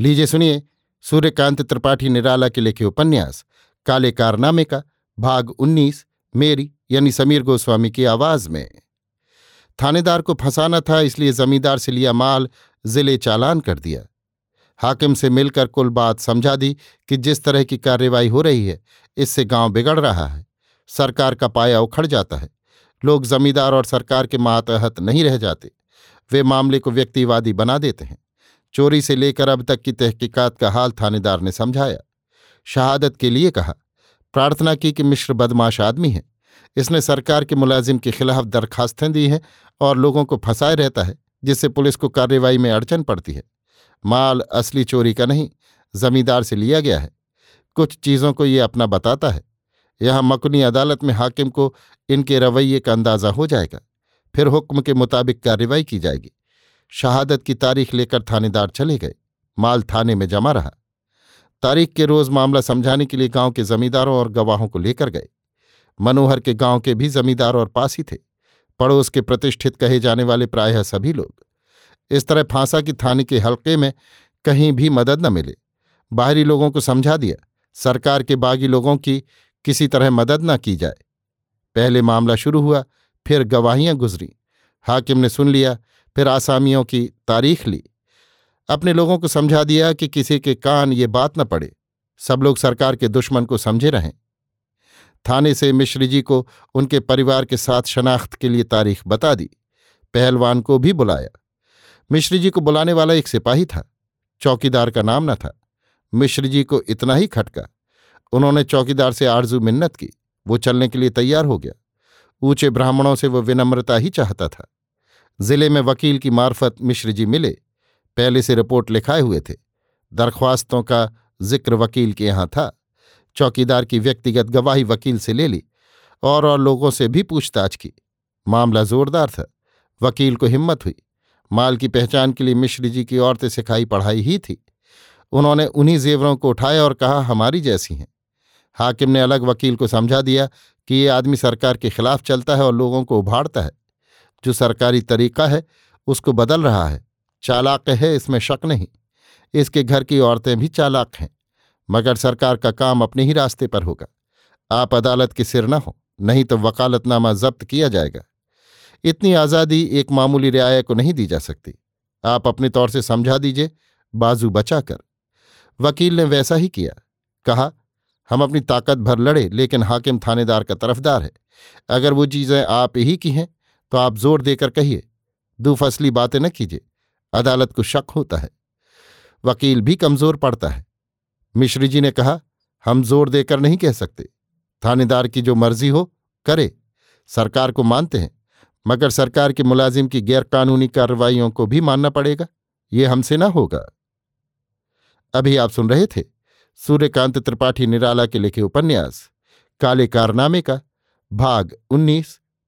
लीजिए सुनिए, सूर्यकांत त्रिपाठी निराला के लिखे उपन्यास, काले कारनामे का, भाग उन्नीस, मेरी, यानी समीर गोस्वामी की आवाज़ में। थानेदार को फंसाना था, इसलिए जमींदार से लिया माल, ज़िले चालान कर दिया। हाकिम से मिलकर कुल बात समझा दी कि जिस तरह की कार्यवाही हो रही है, इससे गाँव बिगड़ रहा है। सरकार का पाया उखड़ जाता है। लोग जमींदार और सरकार के मातहत नहीं रह जाते। वे मामले को व्यक्तिवादी बना देते हैं। चोरी से लेकर अब तक की तहकीकात का हाल थानेदार ने समझाया। शहादत के लिए कहा, प्रार्थना की कि मिश्र बदमाश आदमी है। इसने सरकार के मुलाजिम के खिलाफ दरखास्तें दी हैं और लोगों को फंसाए रहता है, जिससे पुलिस को कार्रवाई में अड़चन पड़ती है। माल असली चोरी का नहीं, जमींदार से लिया गया है। कुछ चीज़ों को ये अपना बताता है। यहाँ मकुनी अदालत में हाकिम को इनके रवैये का अंदाज़ा हो जाएगा। फिर हुक्म के मुताबिक कार्रवाई की जाएगी। शहादत की तारीख लेकर थानेदार चले गए। माल थाने में जमा रहा। तारीख के रोज मामला समझाने के लिए गाँव के जमींदारों और गवाहों को लेकर गए। मनोहर के गाँव के भी जमींदार और पास थे। पड़ोस के प्रतिष्ठित कहे जाने वाले प्रायः सभी लोग। इस तरह फांसा की थाने के हल्के में कहीं भी मदद न मिले। बाहरी लोगों को समझा दिया। सरकार के बागी लोगों की किसी तरह मदद न की जाए। पहले मामला शुरू हुआ, फिर गवाहियाँ गुजरी। हाकिम ने सुन लिया फिर आसामियों की तारीख ली। अपने लोगों को समझा दिया कि किसी के कान ये बात न पड़े। सब लोग सरकार के दुश्मन को समझे रहें। थाने से मिश्र जी को उनके परिवार के साथ शनाख्त के लिए तारीख बता दी। पहलवान को भी बुलाया। मिश्र जी को बुलाने वाला एक सिपाही था। चौकीदार का नाम न था। मिश्र जी को इतना ही खटका। उन्होंने चौकीदार से आरज़ू मिन्नत की। वो चलने के लिए तैयार हो गया। ऊँचे ब्राह्मणों से वो विनम्रता ही चाहता था। ज़िले में वकील की मार्फत मिश्र जी मिले। पहले से रिपोर्ट लिखाए हुए थे। दरख्वास्तों का ज़िक्र वकील के यहाँ था। चौकीदार की व्यक्तिगत गवाही वकील से ले ली और और लोगों से भी पूछताछ की। मामला जोरदार था। वकील को हिम्मत हुई। माल की पहचान के लिए मिश्र जी की औरतें सिखाई पढ़ाई ही थी। उन्होंने उन्हीं जेवरों को उठाया और कहा, हमारी जैसी हैं। हाकिम ने अलग वकील को समझा दिया कि ये आदमी सरकार के खिलाफ चलता है और लोगों को उभाड़ता है। जो सरकारी तरीका है, उसको बदल रहा है। चालाक है, इसमें शक नहीं। इसके घर की औरतें भी चालाक हैं। मगर सरकार का काम अपने ही रास्ते पर होगा। आप अदालत के सिर न हो, नहीं तो वकालतनामा जब्त किया जाएगा। इतनी आज़ादी एक मामूली रियाया को नहीं दी जा सकती। आप अपने तौर से समझा दीजिए, बाजू बचाकर। वकील ने वैसा ही किया। कहा, हम अपनी ताकत भर लड़े, लेकिन हाकिम थानेदार का तरफदार है। अगर वो चीज़ें आप ही की हैं तो आप ज़ोर देकर कहिए, दूफसली बातें न कीजिए, अदालत को शक होता है, वकील भी कमज़ोर पड़ता है। मिश्री जी ने कहा, हम ज़ोर देकर नहीं कह सकते, थानेदार की जो मर्ज़ी हो, करे। सरकार को मानते हैं, मगर सरकार के मुलाजिम की गैरकानूनी कार्रवाइयों को भी मानना पड़ेगा, ये हमसे ना होगा। अभी आप सुन रहे थे सूर्यकांत त्रिपाठी निराला के लिखे उपन्यास, काले कारनामे का, भाग उन्नीस।